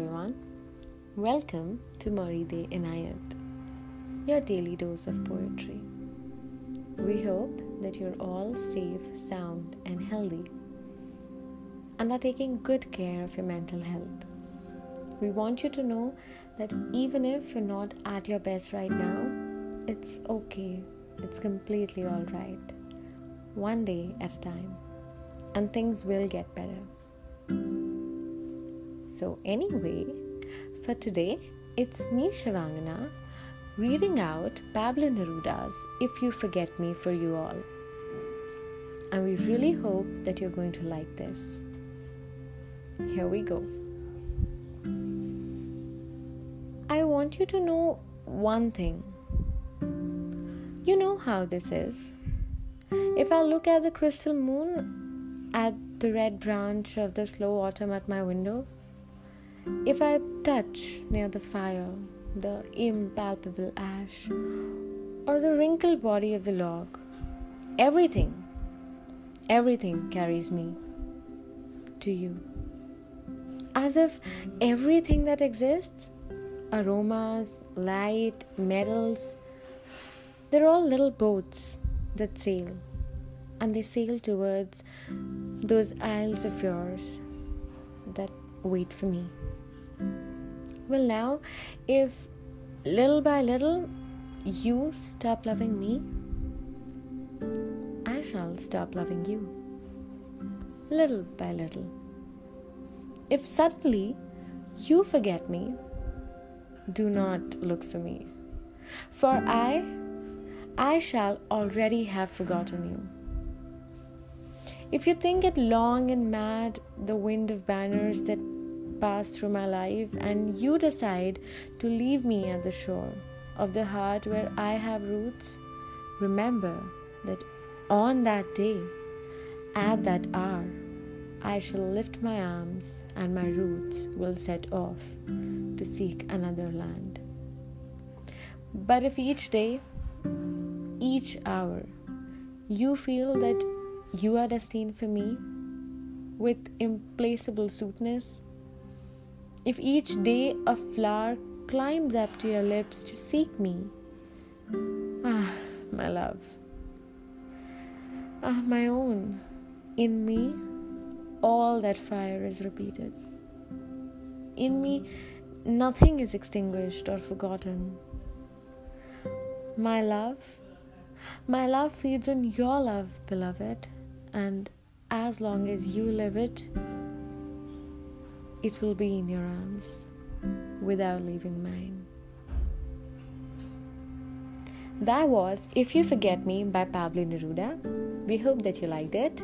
everyone. Welcome to Moride Inayat, your daily dose of poetry. We hope that you're all safe, sound, and healthy, and are taking good care of your mental health. We want you to know that even if you're not at your best right now, it's okay, it's completely alright. One day at a time, and things will get better. So, anyway, for today, it's me, Shivangana, reading out Pablo Neruda's If You Forget Me for You All. And we really hope that you're going to like this. Here we go. I want you to know one thing. You know how this is. If I look at the crystal moon, at the red branch of the slow autumn at my window, if I touch near the fire the impalpable ash or the wrinkled body of the log, everything, everything carries me to you. As if everything that exists aromas, light, metals they're all little boats that sail, and they sail towards those isles of yours that wait for me. Well, now, if little by little you stop loving me, I shall stop loving you. Little by little. If suddenly you forget me, do not look for me, for I, I shall already have forgotten you. If you think it long and mad, the wind of banners that pass through my life, and you decide to leave me at the shore of the heart where I have roots, remember that on that day, at that hour, I shall lift my arms and my roots will set off to seek another land. But if each day, each hour, you feel that you are destined for me with implacable sweetness, if each day a flower climbs up to your lips to seek me, ah, my love, ah, my own, in me, all that fire is repeated. In me, nothing is extinguished or forgotten. My love, my love feeds on your love, beloved, and as long as you live it, it will be in your arms without leaving mine. That was If You Forget Me by Pablo Neruda. We hope that you liked it.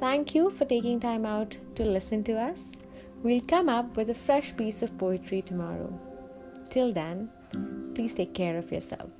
Thank you for taking time out to listen to us. We'll come up with a fresh piece of poetry tomorrow. Till then, please take care of yourself.